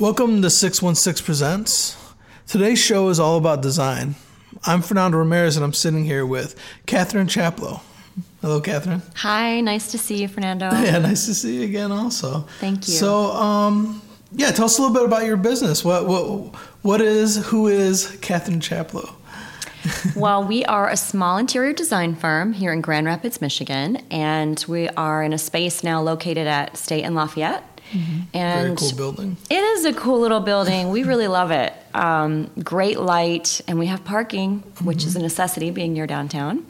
Welcome to 616 Presents. Today's show is all about design. I'm Fernando Ramirez and I'm sitting here with Kathryn Chaplow. Hello, Kathryn. Hi, nice to see you, Fernando. Yeah, nice to see you again also. Thank you. So, um, yeah, tell us a little bit about your business. What, what, what is, who is Kathryn Chaplow? well, we are a small interior design firm here in Grand Rapids, Michigan, and we are in a space now located at State and Lafayette. Mm-hmm. And Very cool building. It is a cool little building. We really love it. Um, great light, and we have parking, which mm-hmm. is a necessity being near downtown.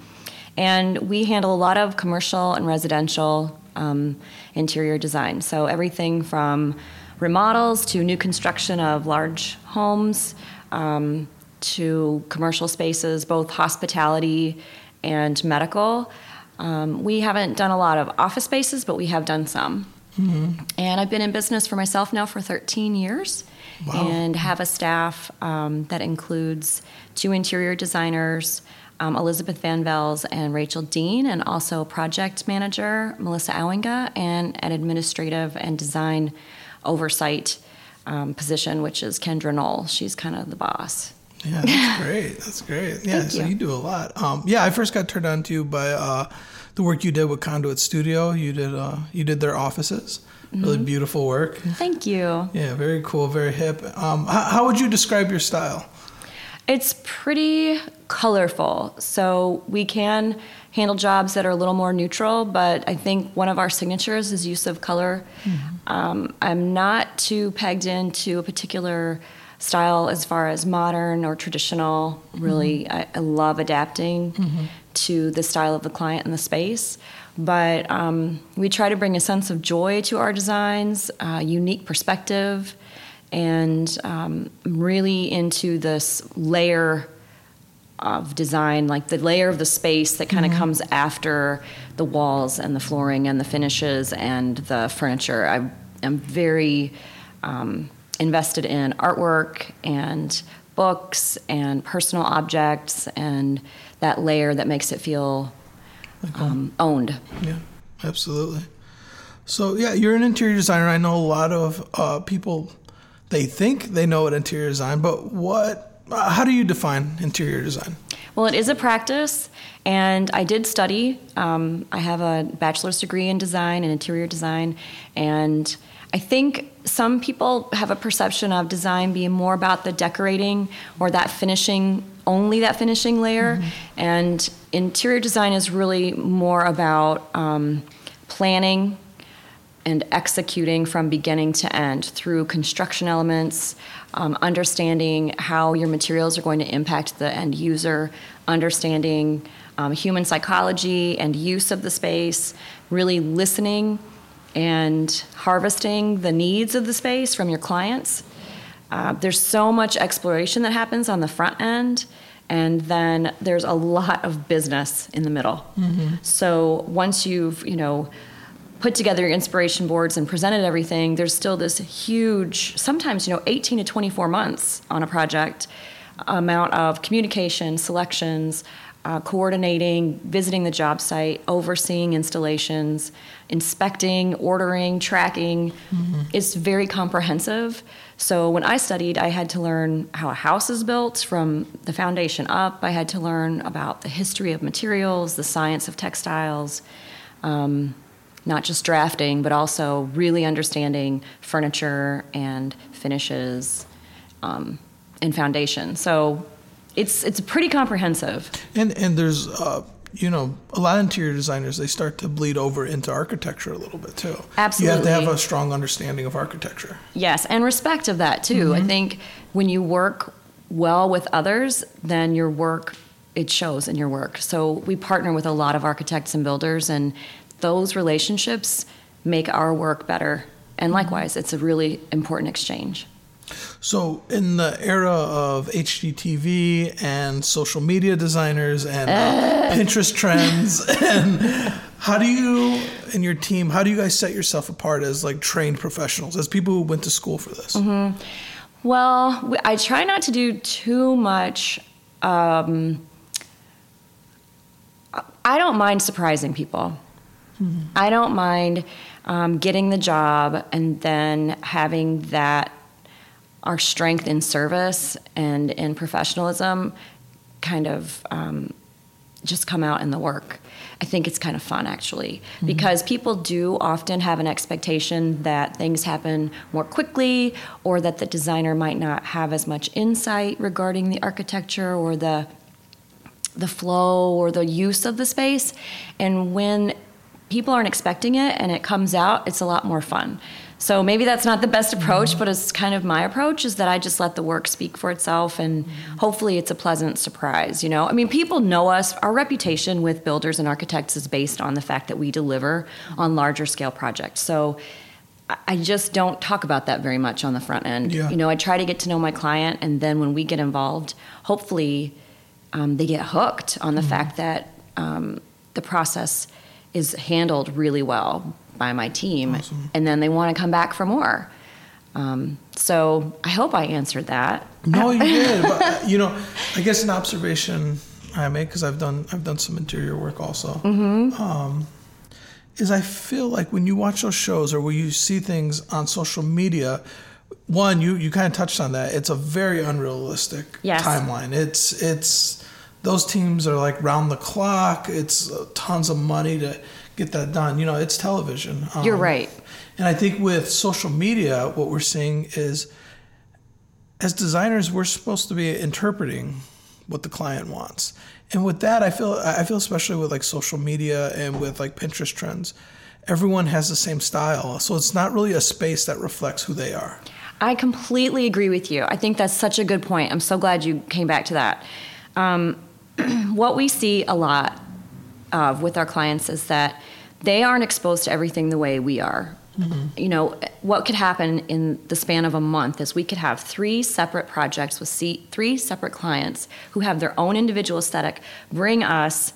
And we handle a lot of commercial and residential um, interior design. So everything from remodels to new construction of large homes um, to commercial spaces, both hospitality and medical. Um, we haven't done a lot of office spaces, but we have done some. Mm-hmm. And I've been in business for myself now for 13 years wow. and have a staff um, that includes two interior designers, um, Elizabeth Van Vels and Rachel Dean, and also project manager Melissa Owinga, and an administrative and design oversight um, position, which is Kendra Knoll. She's kind of the boss. Yeah, that's great. That's great. Yeah, so you. you. do a lot. Um, yeah, I first got turned on to you by uh, the work you did with Conduit Studio. You did uh, you did their offices. Mm-hmm. Really beautiful work. Thank you. Yeah, very cool, very hip. Um, how, how would you describe your style? It's pretty colorful. So we can handle jobs that are a little more neutral, but I think one of our signatures is use of color. Mm-hmm. Um, I'm not too pegged into a particular style as far as modern or traditional. Really, mm-hmm. I, I, love adapting mm-hmm. to the style of the client and the space. But um, we try to bring a sense of joy to our designs, uh, unique perspective and um, really into this layer of design, like the layer of the space that kind of mm-hmm. comes after the walls and the flooring and the finishes and the furniture. I am very um, invested in artwork and books and personal objects and that layer that makes it feel um, owned. Yeah, absolutely. So yeah, you're an interior designer. I know a lot of uh, people they think they know what interior design, but what? How do you define interior design? Well, it is a practice, and I did study. Um, I have a bachelor's degree in design and interior design, and I think some people have a perception of design being more about the decorating or that finishing, only that finishing layer, mm-hmm. and interior design is really more about um, planning and executing from beginning to end through construction elements, um, understanding how your materials are going to impact the end user, understanding um, human psychology and use of the space, really listening and harvesting the needs of the space from your clients. Uh, there's so much exploration that happens on the front end and then there's a lot of business in the middle. Mm-hmm. So once you've, you know, put together your inspiration boards and presented everything, there's still this huge, sometimes, you know, 18 to 24 months on a project amount of communication, selections, uh, coordinating, visiting the job site, overseeing installations, inspecting, ordering, tracking. Mm-hmm. It's very comprehensive. So when I studied, I had to learn how a house is built from the foundation up. I had to learn about the history of materials, the science of textiles. Um, not just drafting, but also really understanding furniture and finishes um, and foundation. So it's it's pretty comprehensive. And and there's uh, you know a lot of interior designers they start to bleed over into architecture a little bit too. Absolutely, you have to have a strong understanding of architecture. Yes, and respect of that too. Mm-hmm. I think when you work well with others, then your work it shows in your work. So we partner with a lot of architects and builders, and those relationships make our work better. And mm-hmm. likewise, it's a really important exchange. So, in the era of HGTV and social media designers and uh. Pinterest trends, and how do you and your team, how do you guys set yourself apart as like trained professionals, as people who went to school for this? Mm-hmm. Well, I try not to do too much. Um, I don't mind surprising people. Mm-hmm. I don't mind um, getting the job and then having that our strength in service and in professionalism kind of um, just come out in the work. I think it's kind of fun actually mm-hmm. because people do often have an expectation that things happen more quickly or that the designer might not have as much insight regarding the architecture or the the flow or the use of the space and when people aren't expecting it and it comes out it's a lot more fun so maybe that's not the best approach, but it's kind of my approach is that I just let the work speak for itself and mm-hmm. hopefully it's a pleasant surprise, you know? I mean, people know us. Our reputation with builders and architects is based on the fact that we deliver on larger scale projects. So I just don't talk about that very much on the front end. Yeah. You know, I try to get to know my client and then when we get involved, hopefully um, they get hooked on the mm-hmm. fact that um, the process is handled really well by my team, awesome. and then they want to come back for more. Um, so I hope I answered that. No, you did. but uh, you know, I guess an observation I make because I've done I've done some interior work also. Mm-hmm. Um, is I feel like when you watch those shows or when you see things on social media, one you you kind of touched on that. It's a very unrealistic yes. timeline. It's it's those teams are like round the clock. It's tons of money to get that done. You know, it's television. Um, You're right. And I think with social media, what we're seeing is as designers, we're supposed to be interpreting what the client wants. And with that, I feel I feel especially with like social media and with like Pinterest trends, everyone has the same style. So it's not really a space that reflects who they are. I completely agree with you. I think that's such a good point. I'm so glad you came back to that. Um, what we see a lot of with our clients is that they aren't exposed to everything the way we are. Mm-hmm. You know, what could happen in the span of a month is we could have three separate projects with three separate clients who have their own individual aesthetic bring us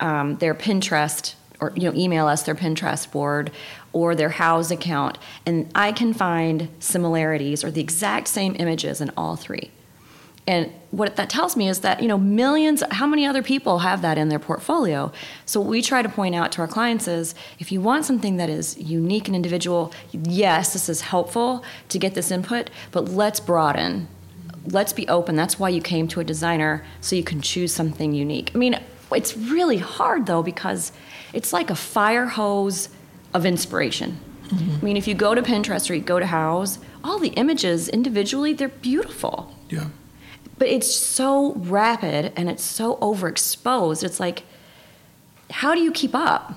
um, their Pinterest or you know email us their Pinterest board or their Houzz account, and I can find similarities or the exact same images in all three. And what that tells me is that, you know, millions, how many other people have that in their portfolio? So what we try to point out to our clients is if you want something that is unique and individual, yes, this is helpful to get this input, but let's broaden. Let's be open. That's why you came to a designer so you can choose something unique. I mean, it's really hard though because it's like a fire hose of inspiration. Mm-hmm. I mean, if you go to Pinterest or you go to Houzz, all the images individually, they're beautiful. Yeah but it's so rapid and it's so overexposed. It's like, how do you keep up?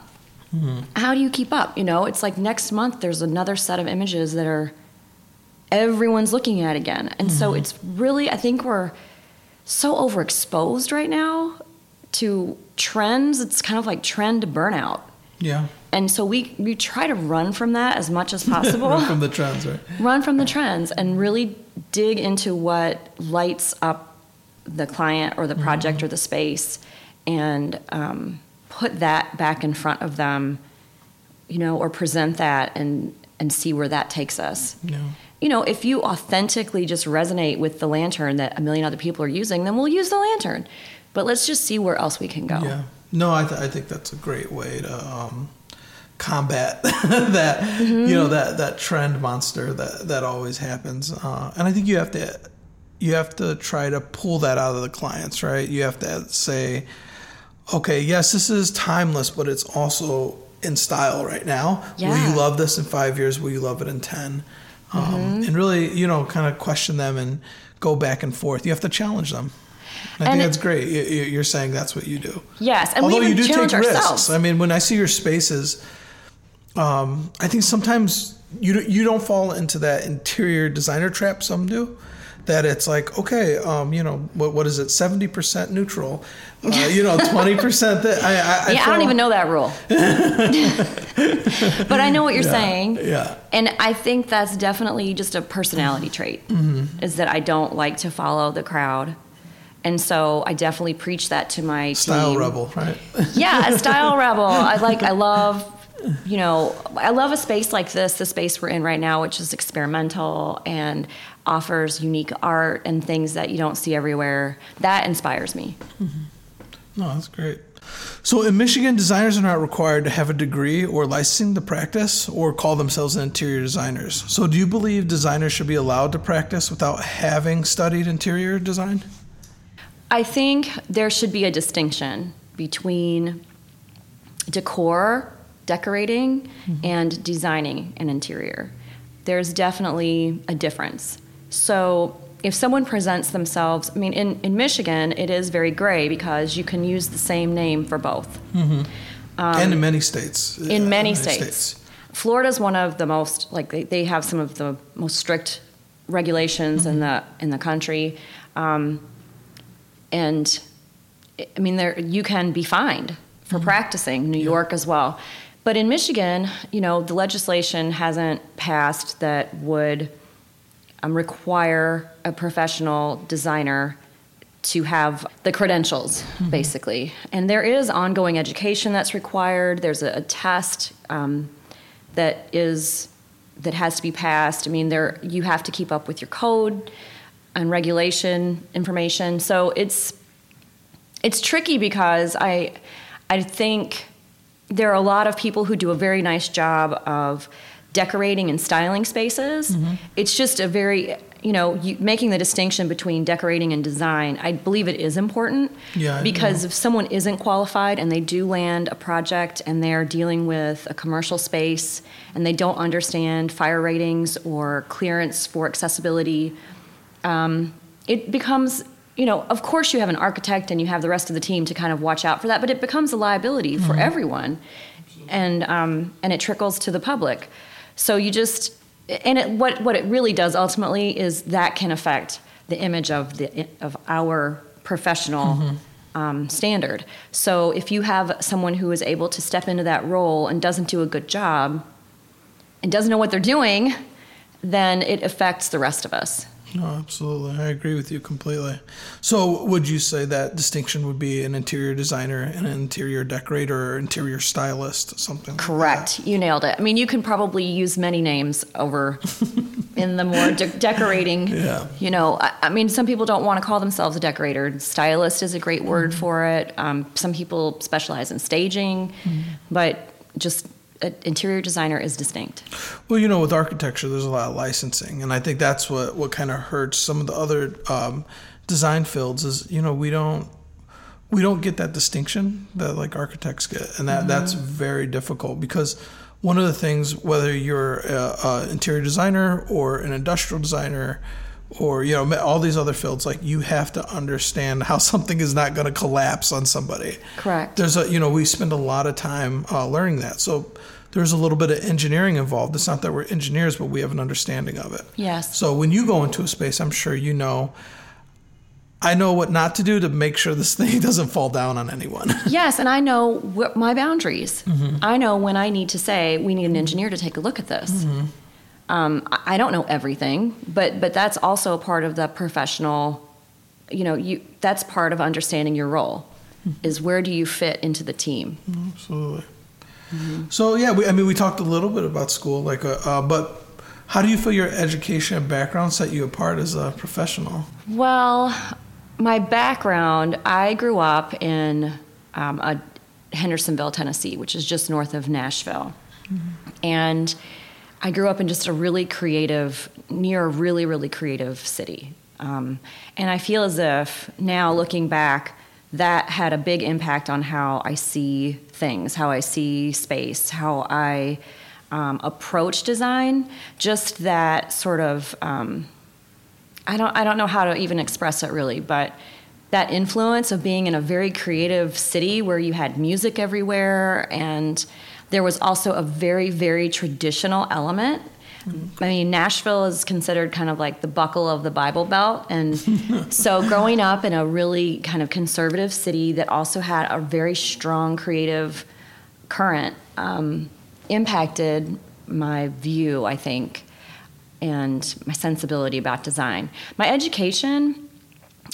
Mm-hmm. How do you keep up? You know, it's like next month there's another set of images that are everyone's looking at again. And mm-hmm. so it's really, I think we're so overexposed right now to trends. It's kind of like trend burnout. Yeah. And so we, we try to run from that as much as possible. run from the trends, right? Run from the trends and really dig into what lights up the client or the project mm-hmm. or the space and um, put that back in front of them, you know, or present that and, and see where that takes us. Yeah. You know, if you authentically just resonate with the lantern that a million other people are using, then we'll use the lantern. But let's just see where else we can go. Yeah. No, I, th- I think that's a great way to um, combat that mm-hmm. you know that that trend monster that that always happens uh, and i think you have to you have to try to pull that out of the clients right you have to say okay yes this is timeless but it's also in style right now yeah. will you love this in five years will you love it in 10 um, mm-hmm. and really you know kind of question them and go back and forth you have to challenge them I and think that's great. You're saying that's what you do. Yes, and although you do take ourselves. risks. I mean, when I see your spaces, um, I think sometimes you you don't fall into that interior designer trap. Some do. That it's like okay, um, you know what what is it? Seventy percent neutral, uh, you know, twenty percent. That I, I, yeah, I, I don't even know that rule, but I know what you're yeah, saying. Yeah, and I think that's definitely just a personality trait. Mm-hmm. Is that I don't like to follow the crowd. And so I definitely preach that to my style team. rebel, right? Yeah, a style rebel. I like. I love you know, I love a space like this, the space we're in right now, which is experimental and offers unique art and things that you don't see everywhere. That inspires me. Mm-hmm. No, that's great. So in Michigan, designers are not required to have a degree or licensing to practice or call themselves interior designers. So do you believe designers should be allowed to practice without having studied interior design? I think there should be a distinction between decor, decorating, mm-hmm. and designing an interior. There's definitely a difference. So if someone presents themselves, I mean, in, in Michigan, it is very gray because you can use the same name for both. Mm-hmm. Um, and in many states. In uh, many states. states. Florida is one of the most, like, they, they have some of the most strict regulations mm-hmm. in the in the country, um, and I mean, there you can be fined for mm-hmm. practicing. New yeah. York as well, but in Michigan, you know, the legislation hasn't passed that would um, require a professional designer to have the credentials, mm-hmm. basically. And there is ongoing education that's required. There's a, a test um, that is that has to be passed. I mean, there you have to keep up with your code and regulation information. So it's it's tricky because I I think there are a lot of people who do a very nice job of decorating and styling spaces. Mm-hmm. It's just a very you know you, making the distinction between decorating and design. I believe it is important yeah, because if someone isn't qualified and they do land a project and they're dealing with a commercial space and they don't understand fire ratings or clearance for accessibility, um, it becomes you know, of course you have an architect and you have the rest of the team to kind of watch out for that, but it becomes a liability for mm-hmm. everyone, and um, and it trickles to the public. So you just and it, what what it really does ultimately is that can affect the image of the of our professional mm-hmm. um, standard. So if you have someone who is able to step into that role and doesn't do a good job and doesn't know what they're doing, then it affects the rest of us. No, absolutely. I agree with you completely. So, would you say that distinction would be an interior designer, an interior decorator, or interior stylist, something? Correct. Like you nailed it. I mean, you can probably use many names over in the more de- decorating. Yeah. You know, I, I, mean, some people don't want to call themselves a decorator. Stylist is a great word mm-hmm. for it. Um, some people specialize in staging, mm-hmm. but just interior designer is distinct. Well, you know, with architecture, there's a lot of licensing, and I think that's what what kind of hurts some of the other um, design fields. Is you know we don't we don't get that distinction that like architects get, and that mm-hmm. that's very difficult because one of the things, whether you're an interior designer or an industrial designer or you know all these other fields like you have to understand how something is not going to collapse on somebody correct there's a you know we spend a lot of time uh, learning that so there's a little bit of engineering involved it's not that we're engineers but we have an understanding of it yes so when you go into a space i'm sure you know I know what not to do to make sure this thing doesn't fall down on anyone. yes, and I know what my boundaries. Mm-hmm. I know when I need to say we need an engineer to take a look at this. Mm-hmm. Um, I don't know everything, but but that's also a part of the professional. You know, you that's part of understanding your role. Mm-hmm. Is where do you fit into the team? Absolutely. Mm-hmm. So yeah, we, I mean, we talked a little bit about school, like, uh, uh, but how do you feel your education and background set you apart as a professional? Well, my background, I grew up in um, a Hendersonville, Tennessee, which is just north of Nashville, mm-hmm. and I grew up in just a really creative, near a really, really creative city. Um, and I feel as if now looking back, that had a big impact on how I see things, how I see space, how I um, approach design. Just that sort of, um, I don't, I don't know how to even express it really, but that influence of being in a very creative city where you had music everywhere and there was also a very, very traditional element. Mm-hmm. I mean, Nashville is considered kind of like the buckle of the Bible Belt. And so, growing up in a really kind of conservative city that also had a very strong creative current um, impacted my view, I think, and my sensibility about design. My education,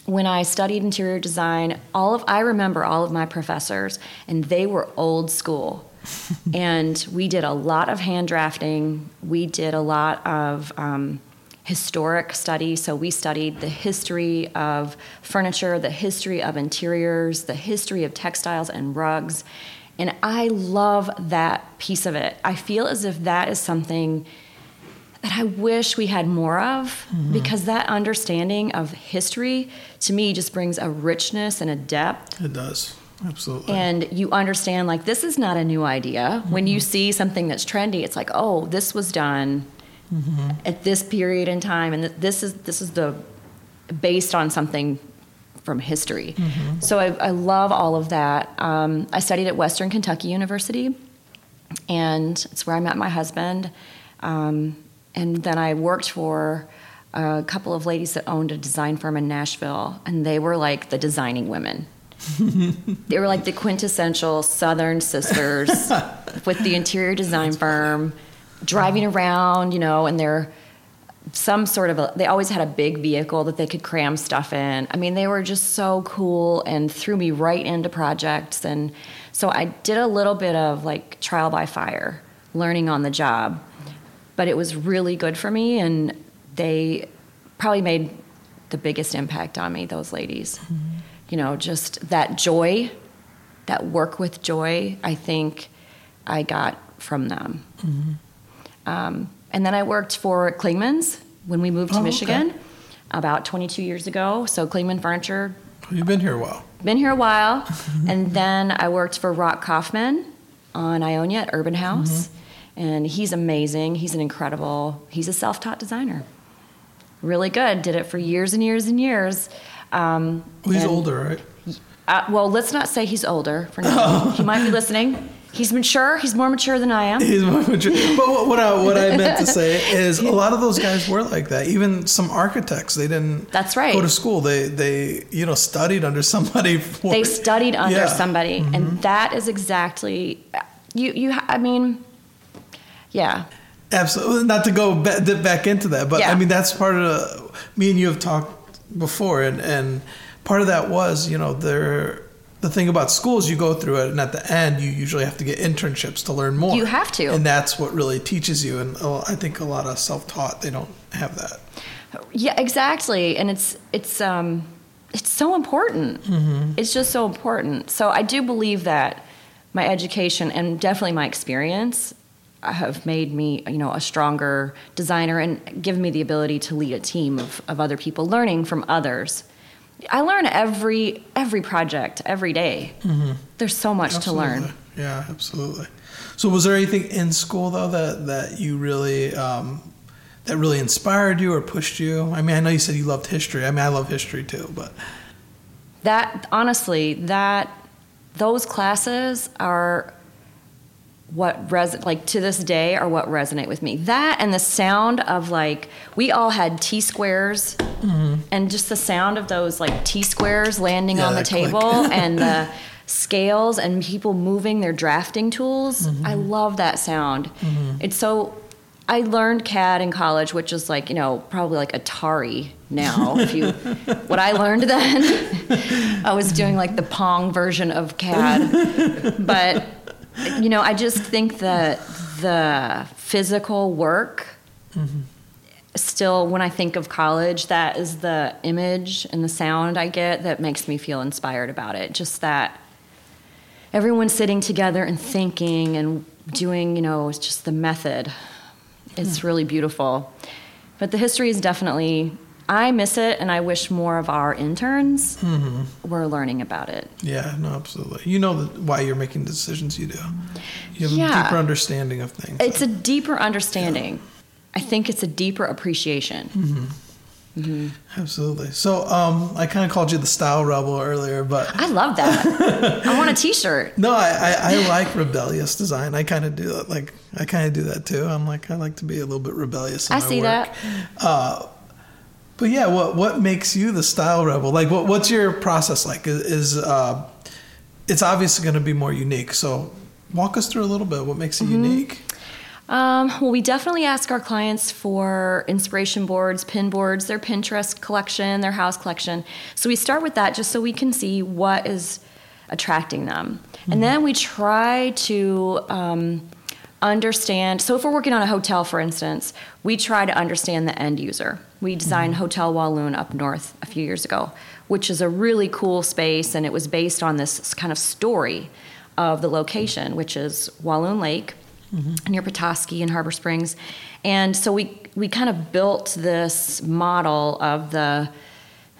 when I studied interior design, all of I remember all of my professors, and they were old school and we did a lot of hand drafting. We did a lot of um, historic study. So we studied the history of furniture, the history of interiors, the history of textiles and rugs. And I love that piece of it. I feel as if that is something that I wish we had more of mm-hmm. because that understanding of history to me just brings a richness and a depth. It does. Absolutely. And you understand like this is not a new idea. Mm-hmm. When you see something that's trendy, it's like, "Oh, this was done mm-hmm. at this period in time and this is this is the based on something from history." Mm-hmm. So I, I, love all of that. Um, I studied at Western Kentucky University, and it's where I met my husband. Um, and then I worked for a couple of ladies that owned a design firm in Nashville, and they were like the designing women. They were like the quintessential Southern sisters with the interior design firm, driving around, you know, and they're some sort of a, they always had a big vehicle that they could cram stuff in. I mean, they were just so cool and threw me right into projects. And so I did a little bit of like trial by fire, learning on the job but it was really good for me, and they probably made the biggest impact on me. Those ladies, mm-hmm. You know, just that joy, that work with joy. I think I got from them. Mm-hmm. Um, and then I worked for Klingman's when we moved to oh, Michigan okay. about 22 years ago. So Klingman Furniture. You've been here a while. Been here a while, and then I worked for Rock Kaufman on Ionia at Urban House. Mm-hmm and he's amazing. He's an incredible. He's a self-taught designer. Really good. Did it for years and years and years. Um, well, he's and, older, right? Uh, well, let's not say he's older for now. he might be listening. He's mature. He's more mature than I am. He's more mature. But what I, what I meant to say is a lot of those guys were like that. Even some architects, they didn't. That's right. Go to school. They they you know studied under somebody. For, they studied under yeah. somebody, mm-hmm. and that is exactly you. You. I mean, yeah. Absolutely. Not to go back into that, but yeah. I mean that's part of the, me and you have talked before, and and part of that was you know there the thing about schools you go through it and at the end you usually have to get internships to learn more. You have to. And that's what really teaches you and i think a lot of self-taught they don't have that. Yeah exactly and it's it's um it's so important. Mm-hmm. it's just so important. So i do believe that my education and definitely my experience have made me, you know, a stronger designer and given me the ability to lead a team of, of other people, learning from others. I learn every every project every day. Mm-hmm. There's so much absolutely. to learn. Yeah, absolutely. So, was there anything in school though that that you really um, that really inspired you or pushed you? I mean, I know you said you loved history. I mean, I love history too, but that honestly, that those classes are what res like to this day are what resonate with me. That and the sound of like we all had T squares, mm-hmm. and just the sound of those like T squares landing yeah, on the table and the scales and people moving their drafting tools. Mm-hmm. I love that sound. Mm-hmm. It's so. I learned CAD in college, which is like you know probably like Atari now. if you, what I learned then, I was doing like the Pong version of CAD, but you know, I just think that the physical work mm-hmm. still, when I think of college, that is the image and the sound I get that makes me feel inspired about it. Just that everyone sitting together and thinking and doing, you know, it's just the method. It's mm. really beautiful. But the history is definitely I miss it, and I wish more of our interns mm-hmm. were learning about it. Yeah, no, absolutely. You know why you're making the decisions you do. You have yeah. a deeper understanding of things. It's a deeper understanding. Yeah. I think it's a deeper appreciation. Mm-hmm. Mm-hmm. Absolutely. So um, I kind of called you the style rebel earlier, but I love that. I want a T-shirt. No, I, I, I like rebellious design. I kind of do that. Like I kind of do that too. I'm like I like to be a little bit rebellious. I see work. that. Uh, but yeah, what what makes you the style rebel? Like, what what's your process like? Is, uh, it's obviously going to be more unique. So, walk us through a little bit. What makes it mm-hmm. unique? Um, well, we definitely ask our clients for inspiration boards, pin boards, their Pinterest collection, their Houzz collection. So we start with that just so we can see what is attracting them. Mm-hmm. And then we try to um, understand. So, if we're working on a hotel, for instance, we try to understand the end user. We designed Hotel Walloon up north a few years ago, which is a really cool space, and it was based on this kind of story of the location, which is Walloon Lake near Petoskey and Harbor Springs. And so we we kind of built this model of the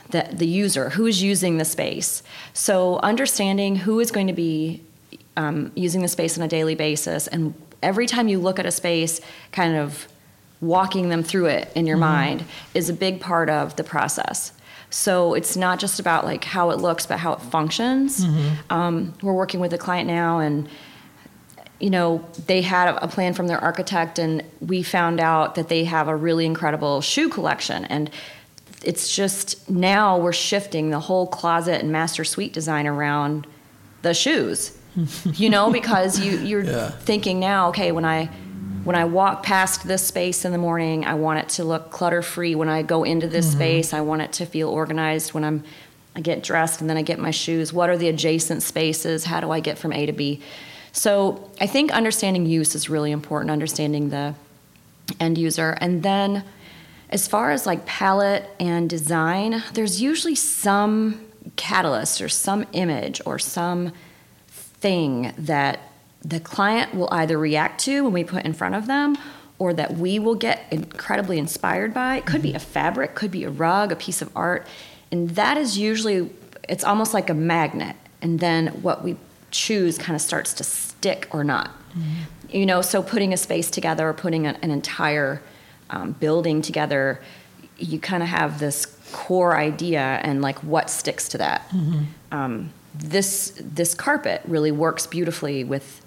the, the user who is using the space. So understanding who is going to be um, using the space on a daily basis, and every time you look at a space, kind of walking them through it in your mind is a big part of the process. So it's not just about like how it looks, but how it functions. Um, we're working with a client now, and you know, they had a plan from their architect, and we found out that they have a really incredible shoe collection. And it's just now we're shifting the whole closet and master suite design around the shoes. you know, because you you're Yeah. thinking now, okay, when I when I walk past this space in the morning, I want it to look clutter free. When I go into this mm-hmm. space, I want it to feel organized. When I'm I get dressed and then I get my shoes. What are the adjacent spaces? How do I get from A to B? So I think understanding use is really important, understanding the end user. And then as far as like palette and design, there's usually some catalyst or some image or some thing that the client will either react to when we put in front of them or that we will get incredibly inspired by. It could be a fabric, could be a rug, a piece of art. And that is usually, it's almost like a magnet. And then what we choose kind of starts to stick or not. You know, so putting a space together or putting an, an entire um, building together, you kind of have this core idea and like what sticks to that. Um, this this carpet really works beautifully with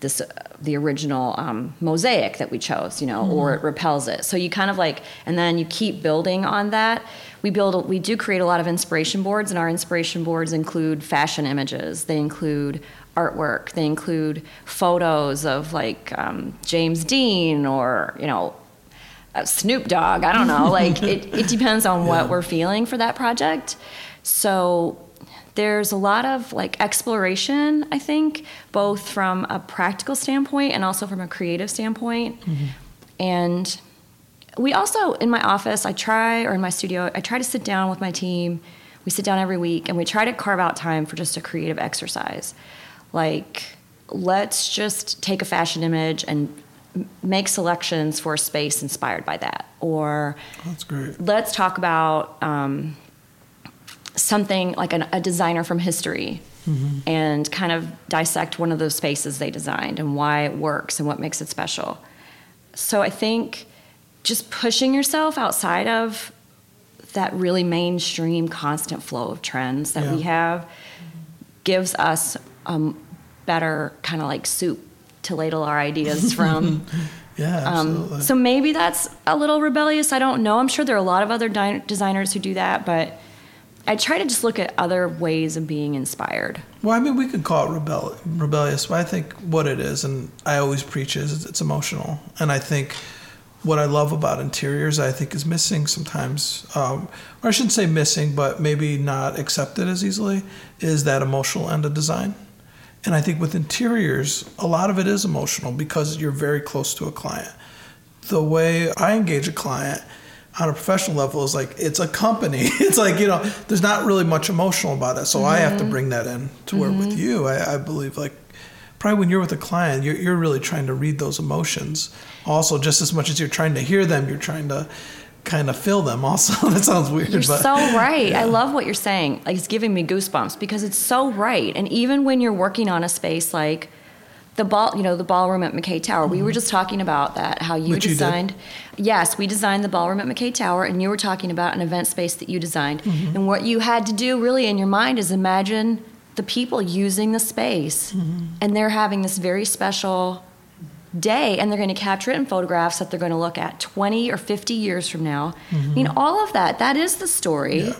this uh, the original um, mosaic that we chose, you know, or it repels it. So you kind of like, and then you keep building on that. We build, we do create a lot of inspiration boards, and our inspiration boards include fashion images. They include artwork. They include photos of like um, James Dean or you know uh, Snoop Dogg. I don't know. Like it, it depends on what we're feeling for that project. So there's a lot of like exploration, I think, both from a practical standpoint and also from a creative standpoint. And we also, in my office, I try, or in my studio, I try to sit down with my team. We sit down every week and we try to carve out time for just a creative exercise. Like, let's just take a fashion image and make selections for a space inspired by that. Or That's great. let's talk about um, something like an, a designer from history and kind of dissect one of those spaces they designed and why it works and what makes it special. So I think just pushing yourself outside of that really mainstream constant flow of trends that we have gives us a better kind of like soup to ladle our ideas from. Yeah. Um, so maybe that's a little rebellious. I don't know. I'm sure there are a lot of other di- designers who do that, but I try to just look at other ways of being inspired. Well, I mean, we could call it rebel- rebellious, but I think what it is, and I always preach is it's emotional. And I think what I love about interiors, I think, is missing sometimes, um, or I shouldn't say missing, but maybe not accepted as easily, is that emotional end of design. And I think with interiors, a lot of it is emotional because you're very close to a client. The way I engage a client on a professional level is like it's a company. It's like you know, there's not really much emotional about it. So I have to mm-hmm. bring that in to where with mm-hmm. you, I, I believe like probably when you're with a client, you're you're really trying to read those emotions. Also, just as much as you're trying to hear them, you're trying to kind of feel them. Also, that sounds weird, You're but so right. I love what you're saying. Like it's giving me goosebumps because it's so right. And even when you're working on a space like the ball, you know, the ballroom at McKay Tower, we were just talking about that. How you Mm-hmm. Which you designed. yes, we designed the ballroom at McKay Tower, and you were talking about an event space that you designed. Mm-hmm. And what you had to do really in your mind is imagine the people using the space, Mm-hmm. and they're having this very special day and they're going to capture it in photographs that they're going to look at 20 or 50 years from now. I mean, all of that, that is the story. Yeah.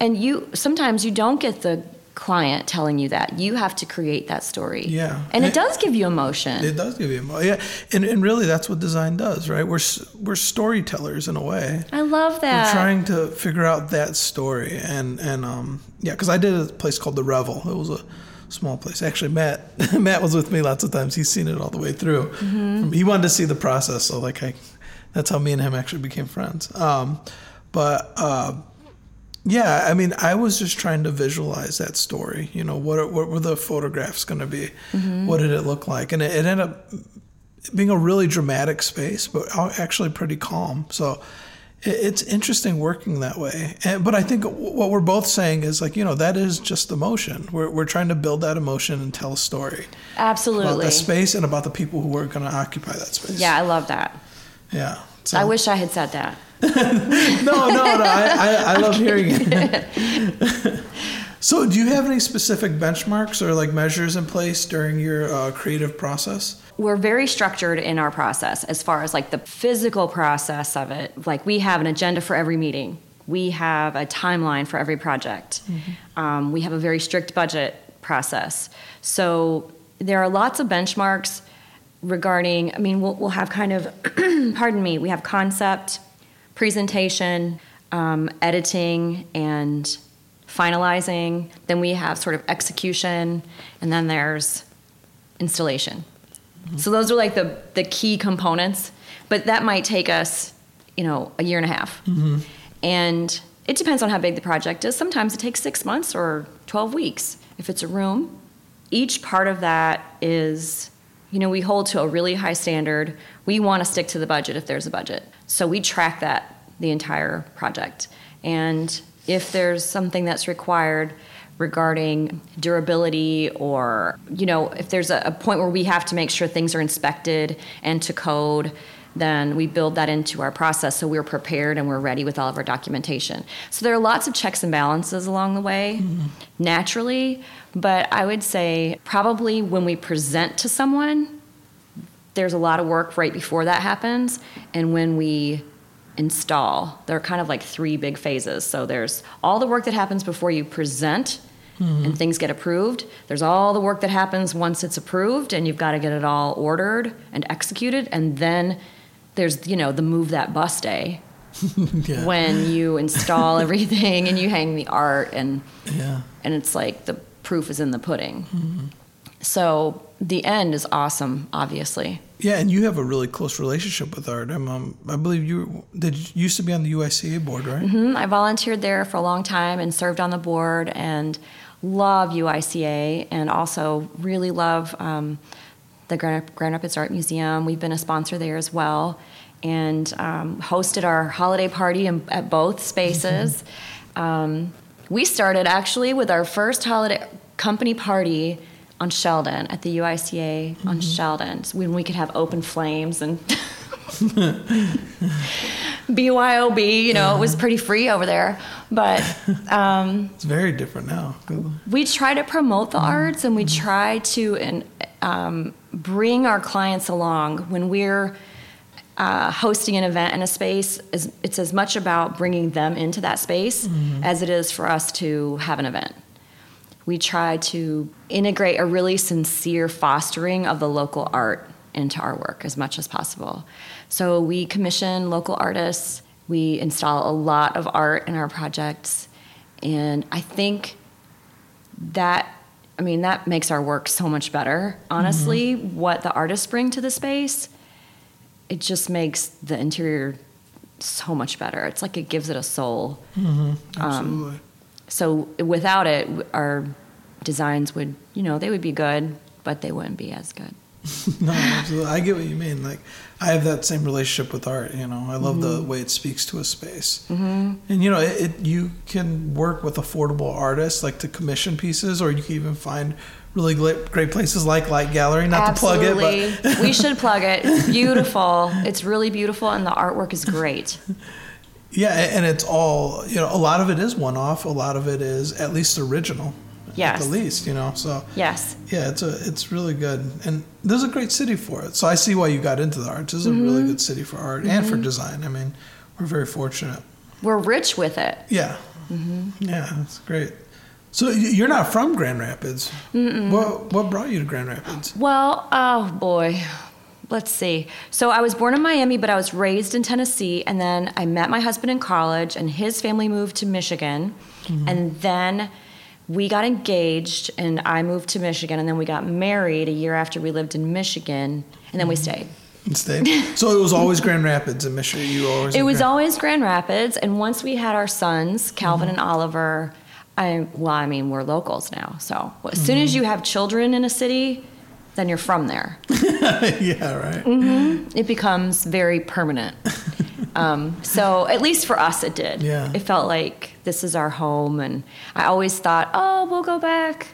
And you sometimes you don't get the client telling you that. You have to create that story. Yeah. And it And- does give you emotion. It does give you emo- yeah, and and really that's what design does, right? We're we're storytellers in a way. I love that. We're trying to figure out that story, and and um yeah, because I did a place called the Revel. It was a small place. Actually, Matt Matt was with me lots of times. He's seen it all the way through. He wanted to see the process, so like I, that's how me and him actually became friends. Um, but uh, yeah, I mean, I was just trying to visualize that story. You know, what what were the photographs going to be? Mm-hmm. What did it look like? And it, it ended up being a really dramatic space, but actually pretty calm. So it, it's interesting working that way. And, but I think what we're both saying is like, you know, that is just emotion. We're, we're trying to build that emotion and tell a story Absolutely. about the space and about the people who are going to occupy that space. Yeah, I love that. Yeah. So, I wish I had said that. no, no, no. I, I, I love hearing it. so, do you have any specific benchmarks or like measures in place during your uh, creative process? We're very structured in our process as far as like the physical process of it. Like we have an agenda for every meeting. We have a timeline for every project. Um, we have a very strict budget process. So there are lots of benchmarks regarding. I mean, we'll, we'll have kind of, pardon me, we have concept, presentation, um, editing, and finalizing. Then we have sort of execution, and then there's installation. So those are like the the key components, but that might take us, you know, a year and a half. And it depends on how big the project is. Sometimes it takes 6 months or 12 weeks if it's a room. Each part of that is you know, we hold to a really high standard. We want to stick to the budget if there's a budget. So we track that the entire project. And if there's something that's required regarding durability or, you know, if there's a, a point where we have to make sure things are inspected and to code, then we build that into our process so we're prepared and we're ready with all of our documentation. So there are lots of checks and balances along the way, mm-hmm. naturally, but I would say probably when we present to someone, there's a lot of work right before that happens, and when we install, there are kind of like three big phases. So there's all the work that happens before you present hmm. and things get approved. There's all the work that happens once it's approved and you've got to get it all ordered and executed. And then there's, you know, the move that bus day yeah. when you install everything and you hang the art and yeah. and it's like the proof is in the pudding. So the end is awesome, obviously. Yeah, and you have a really close relationship with art. I'm, um, I believe you did you used to be on the UICA board, right? Mhm. I volunteered there for a long time and served on the board and love UICA and also really love um, the Grand, Grand Rapids Art Museum. We've been a sponsor there as well and um, hosted our holiday party in, at both spaces. Um, we started actually with our first holiday company party on Sheldon at the UICA on Sheldon when we could have open flames and BYOB, you know, it was pretty free over there. But um, It's very different now. we try to promote the arts and we try to and, um, bring our clients along when we're uh, hosting an event in a space. is- It's as much about bringing them into that space as it is for us to have an event. We try to integrate a really sincere fostering of the local art into our work as much as possible. So we commission local artists. We install a lot of art in our projects, and I think that I mean that makes our work so much better. Honestly, what the artists bring to the space, it just makes the interior so much better. It's like it gives it a soul. Absolutely. So without it, our designs would, you know, they would be good, but they wouldn't be as good. no, absolutely. I get what you mean. Like, I have that same relationship with art. You know, I love Mm-hmm. the way it speaks to a space. Mm-hmm. And you know, it, it you can work with affordable artists, like to commission pieces, or you can even find really great, great places like Light Gallery. Not to plug it, but we should plug it. It's beautiful. It's really beautiful, and the artwork is great. yeah, and it's all you know. A lot of it is one off. A lot of it is at least original. Yes. At the least, you know. So Yes. yeah, it's a it's really good, and there's a great city for it. So I see why you got into the arts. This is a really mm-hmm. good city for art and for mm-hmm. design. I mean, we're very fortunate. We're rich with it. Yeah, mm-hmm. yeah, that's great. So you're not from Grand Rapids. What what brought you to Grand Rapids? Well, oh boy. Let's see. So I was born in Miami, but I was raised in Tennessee, and then I met my husband in college, and his family moved to Michigan, mm-hmm. and then we got engaged and I moved to Michigan and then we got married a year after we lived in Michigan and then we mm-hmm. stayed. And stayed. so it was always Grand Rapids in Michigan. You always. It was Grand- always Grand Rapids and once we had our sons, Calvin mm-hmm. and Oliver, I well, I mean, we're locals now. So as soon as you have children in a city, then you're from there. yeah. Right. Mm-hmm. It becomes very permanent. Um, so at least for us, it did. Yeah. It felt like this is our home, and I always thought, oh, we'll go back,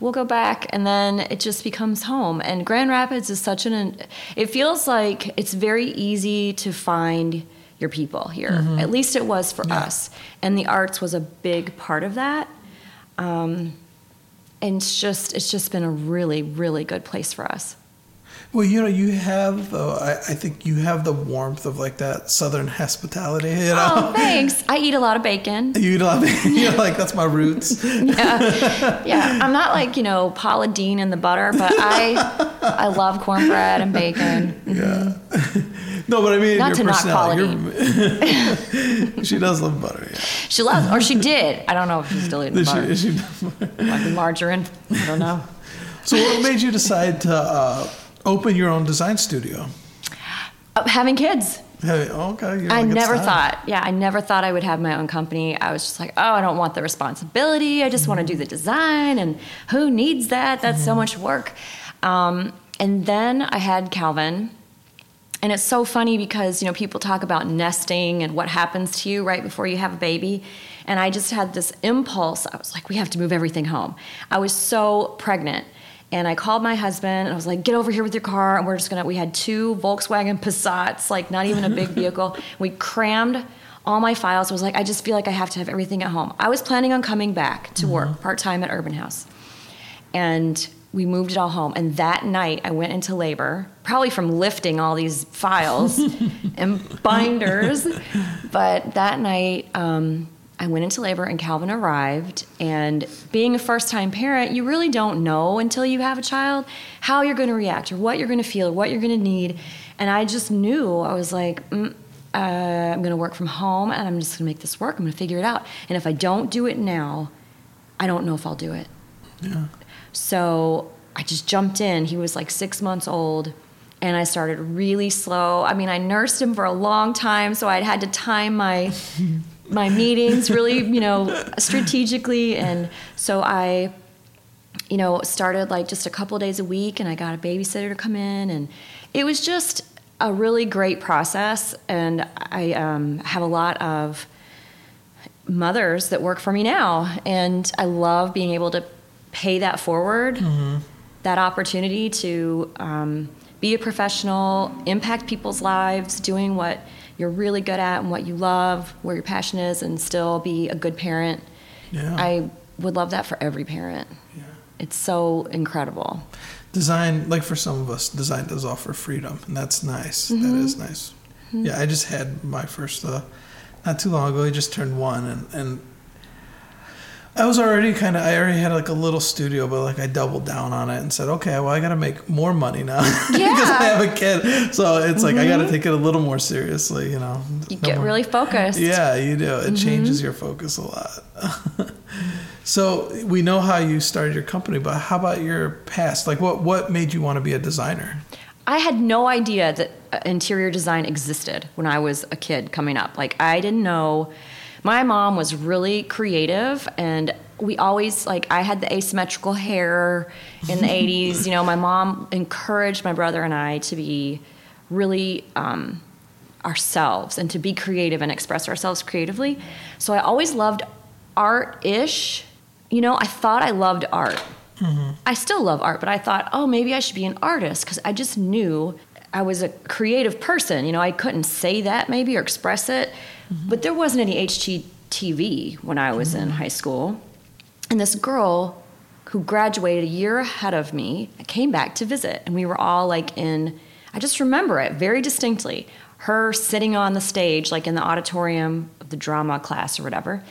we'll go back, and then it just becomes home. And Grand Rapids is such an. It feels like it's very easy to find your people here. At least it was for us, and the arts was a big part of that. Um, and it's just it's just been a really really good place for us. Well, you know, you have though. I, I think you have the warmth of like that Southern hospitality. You know, Oh, thanks. I eat a lot of bacon. you eat a lot. Of, bacon. you're like that's my roots. yeah, yeah. I'm not like you know Paula Deen in the butter, but I I love cornbread and bacon. Yeah. no, but I mean Not your to knock Paula your- she does love butter. Yeah. She loves, or she did. I don't know if she's still eating Is she- is she does butter? Might be margarine. I don't know. So, what made you decide to uh, open your own design studio? Having kids. Hey, okay. you're I never time. thought, yeah, I never thought I would have my own company. I was just like, oh, I don't want the responsibility. I just want to do the design, and who needs that? That's so much work. Um, and then I had Calvin, and it's so funny because you know people talk about nesting and what happens to you right before you have a baby, and I just had this impulse. I was like, we have to move everything home. I was so pregnant. And I called my husband and I was like, get over here with your car. And we're just gonna, we had two Volkswagen Passats, like not even a big vehicle. We crammed all my files. I was like, I just feel like I have to have everything at home. I was planning on coming back to work part time at Urban House. And we moved it all home. And that night I went into labor, probably from lifting all these files and binders. But that night, um, I went into labor and Calvin arrived. And being a first time parent, you really don't know until you have a child how you're going to react or what you're going to feel or what you're going to need. And I just knew, I was like, mm, uh, I'm going to work from home and I'm just going to make this work. I'm going to figure it out. And if I don't do it now, I don't know if I'll do it. Yeah. So I just jumped in. He was like six months old. And I started really slow. I mean, I nursed him for a long time, so I had to time my my meetings really, you know, strategically. And so I, you know, started like just a couple days a week, and I got a babysitter to come in, and it was just a really great process. And I um, have a lot of mothers that work for me now, and I love being able to pay that forward, that opportunity to um, be a professional, impact people's lives, doing what you're really good at and what you love, where your passion is, and still be a good parent. Yeah. I would love that for every parent. Yeah. It's so incredible. Design, like for some of us, design does offer freedom, and that's nice. That Mm-hmm. is nice. Yeah, I just had my first, uh, not too long ago. He just turned one, and and I was already kind of, I already had like a little studio, but like I doubled down on it and said, okay, well, I got to make more money now because I have a kid. So it's like I got to take it a little more seriously, you know. You No get more- really focused. Yeah, you do. It changes your focus a lot. so we know how you started your company, but how about your past? Like, what what made you want to be a designer? I had no idea that uh, interior design existed when I was a kid coming up. Like I didn't know. My mom was really creative, and we always like I had the asymmetrical hair in the '80s. You know, my mom encouraged my brother and I to be really um, ourselves and to be creative and express ourselves creatively. So I always loved art-ish. You know, I thought I loved art. I still love art, but I thought, oh, maybe I should be an artist because I just knew I was a creative person. You know, I couldn't say that maybe or express it, Mm-hmm. but there wasn't any HGTV when I was in mm-hmm. high school. And this girl who graduated a year ahead of me came back to visit, and we were all like in, I just remember it very distinctly. Her sitting on the stage, like in the auditorium of the drama class or whatever,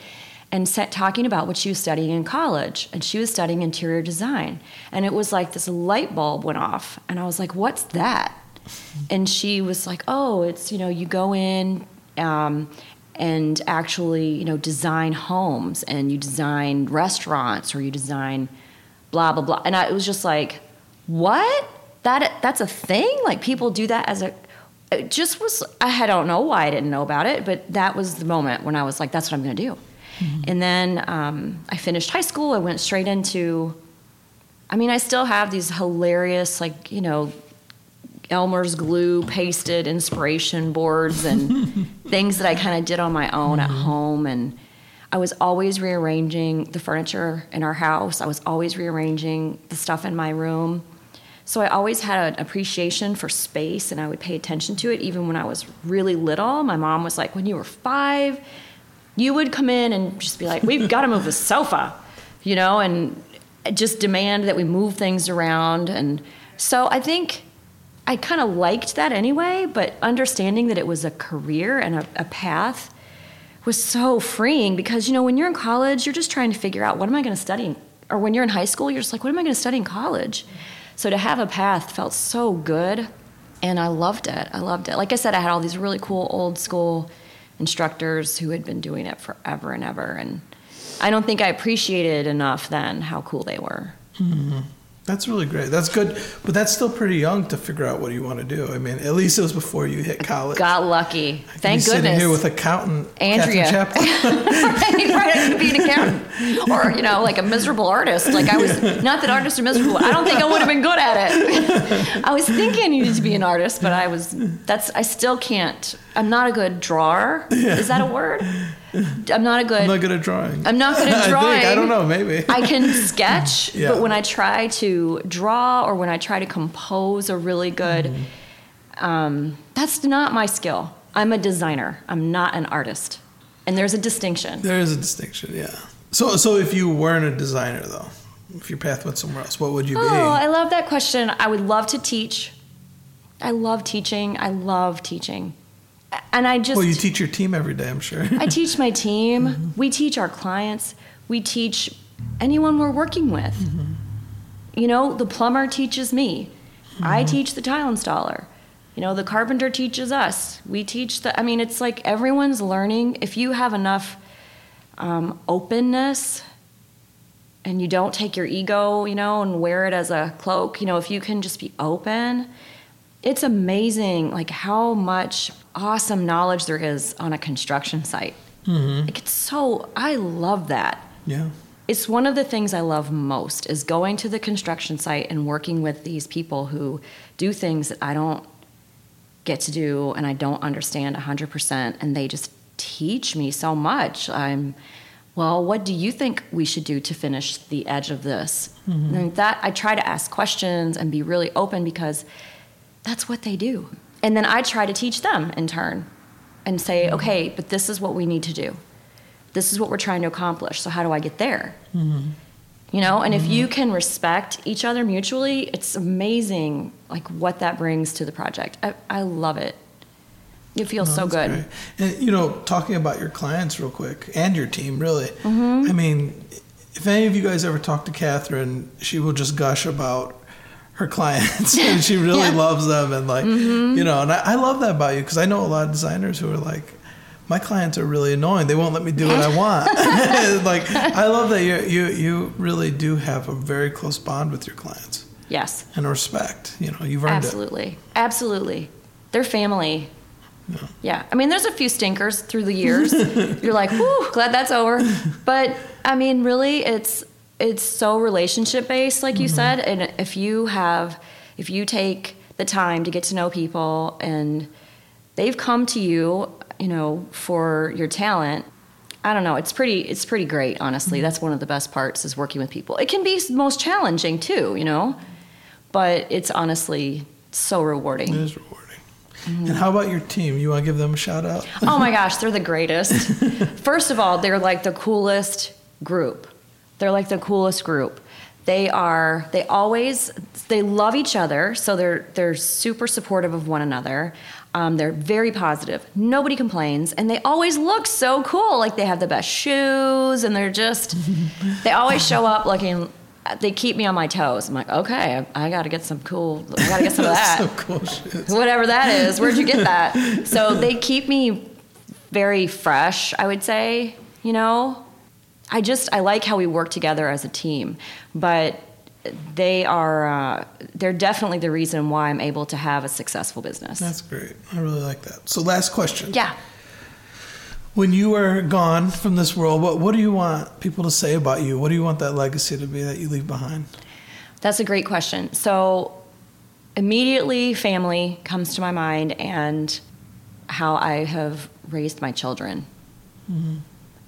and sat talking about what she was studying in college. And she was studying interior design. And it was like this light bulb went off. And I was like, what's that? Mm-hmm. And she was like, oh, it's, you know, you go in um, and actually, you know, design homes and you design restaurants or you design blah blah blah. And I, it was just like, what? That that's a thing? Like people do that as a it just was I don't know why I didn't know about it, but that was the moment when I was like, that's what I'm going to do. Mm-hmm. And then um, I finished high school. I went straight into. I mean, I still have these hilarious, like you know, Elmer's glue pasted inspiration boards and things that I kind of did on my own mm-hmm. at home. And I was always rearranging the furniture in our house. I was always rearranging the stuff in my room. So I always had an appreciation for space and I would pay attention to it even when I was really little. My mom was like, when you were five, you would come in and just be like, we've got to move the sofa, you know, and just demand that we move things around. And so I think I kind of liked that anyway, but understanding that it was a career and a, a, path was so freeing because, you know, when you're in college, you're just trying to figure out what am I going to study? Or when you're in high school, you're just like, what am I going to study in college? So to have a path felt so good and I loved it. I loved it. Like I said, I had all these really cool old school instructors who had been doing it forever and ever. And I don't think I appreciated enough then how cool they were. Mm-hmm. That's really great. That's good, but that's still pretty young to figure out what you want to do. I mean, at least it was before you hit college. Got lucky. Thank goodness. Sitting here with accountant Andrea. right, right. I could be an accountant, or you know, like a miserable artist. Like I was. Not that artists are miserable. I don't think I would have been good at it. I was thinking I needed to be an artist, but I was. That's. I still can't. I'm not a good drawer. Is that a word? I'm not a good. I'm not good at drawing. I'm not good at drawing. I, think, I don't know. Maybe I can sketch, yeah. but when I try to draw or when I try to compose a really good, mm-hmm. um, that's not my skill. I'm a designer. I'm not an artist, and there's a distinction. There is a distinction. Yeah. So, so if you weren't a designer, though, if your path went somewhere else, what would you oh, be? Oh, I love that question. I would love to teach. I love teaching. I love teaching and I just well, you teach your team every day. I'm sure. I teach my team. Mm-hmm. We teach our clients. We teach anyone we're working with. Mm-hmm. You know, the plumber teaches me. Mm-hmm. I teach the tile installer. You know, the carpenter teaches us. We teach the. I mean, it's like everyone's learning. If you have enough um, openness and you don't take your ego, you know, and wear it as a cloak, you know, if you can just be open it's amazing like how much awesome knowledge there is on a construction site. Mm-hmm. Like it's so I love that. Yeah. It's one of the things I love most is going to the construction site and working with these people who do things that I don't get to do and I don't understand 100% and they just teach me so much. I'm well, what do you think we should do to finish the edge of this? Mm-hmm. And that I try to ask questions and be really open because that's what they do. And then I try to teach them in turn and say, mm-hmm. okay, but this is what we need to do. This is what we're trying to accomplish. So how do I get there? Mm-hmm. You know, and mm-hmm. if you can respect each other mutually, it's amazing like what that brings to the project. I, I love it. It feels no, so good. Great. And you know, talking about your clients real quick and your team, really. Mm-hmm. I mean, if any of you guys ever talk to Kathryn, she will just gush about her clients and she really yeah. loves them and like mm-hmm. you know and I, I, love that about you because i know a lot of designers who are like my clients are really annoying they won't let me do what i want like i love that you, you you really do have a very close bond with your clients yes and respect you know you've earned absolutely it. absolutely they're family yeah. yeah. I mean, there's a few stinkers through the years. You're like, whew, glad that's over. But I mean, really, it's it's so relationship based, like mm-hmm. you said. And if you have, if you take the time to get to know people and they've come to you, you know, for your talent, I don't know. It's pretty. It's pretty great, honestly. Mm-hmm. That's one of the best parts is working with people. It can be most challenging too, you know, but it's honestly so rewarding. It is rewarding. Mm-hmm. And how about your team? You want to give them a shout out? oh my gosh, they're the greatest. First of all, they're like the coolest group. They're like the coolest group. They are they always they love each other, so they're they're super supportive of one another. Um, they're very positive. Nobody complains, and they always look so cool. Like they have the best shoes, and they're just they always show up looking they keep me on my toes. I'm like, okay, I, I got to get some cool. I got to get some of that. some cool shit. Whatever that is. Where'd you get that? So they keep me very fresh, I would say, you know. I just I like how we work together as a team, but they are uh, they're definitely the reason why I'm able to have a successful business. That's great. I really like that. So, last question. Yeah. When you are gone from this world, what what do you want people to say about you? What do you want that legacy to be that you leave behind? That's a great question. So, immediately, family comes to my mind and how I have raised my children mm-hmm.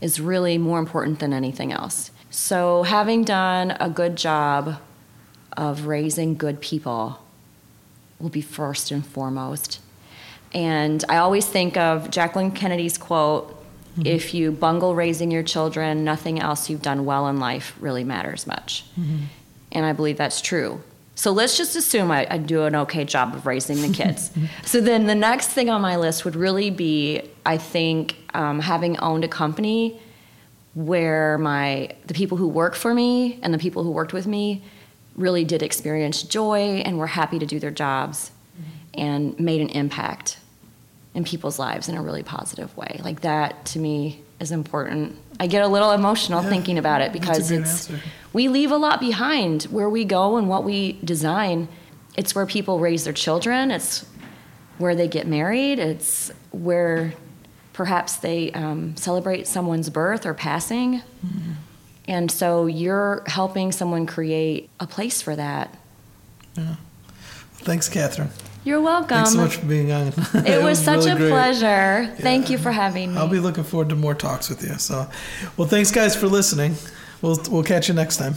Is really more important than anything else. So, having done a good job of raising good people will be first and foremost. And I always think of Jacqueline Kennedy's quote mm-hmm. if you bungle raising your children, nothing else you've done well in life really matters much. Mm-hmm. And I believe that's true. So let's just assume I, I do an okay job of raising the kids. so then the next thing on my list would really be I think um, having owned a company where my the people who work for me and the people who worked with me really did experience joy and were happy to do their jobs mm-hmm. and made an impact in people's lives in a really positive way. Like that to me is important. I get a little emotional yeah, thinking about it because it's answer. we leave a lot behind where we go and what we design. It's where people raise their children. It's where they get married. It's where perhaps they um, celebrate someone's birth or passing. Mm-hmm. And so you're helping someone create a place for that. Yeah. Thanks, Kathryn. You're welcome. Thanks so much for being on. It, it was, was, such really a great. pleasure. Yeah. Thank you for having me. I'll be looking forward to more talks with you. So, well, thanks guys for listening. We'll we'll catch you next time.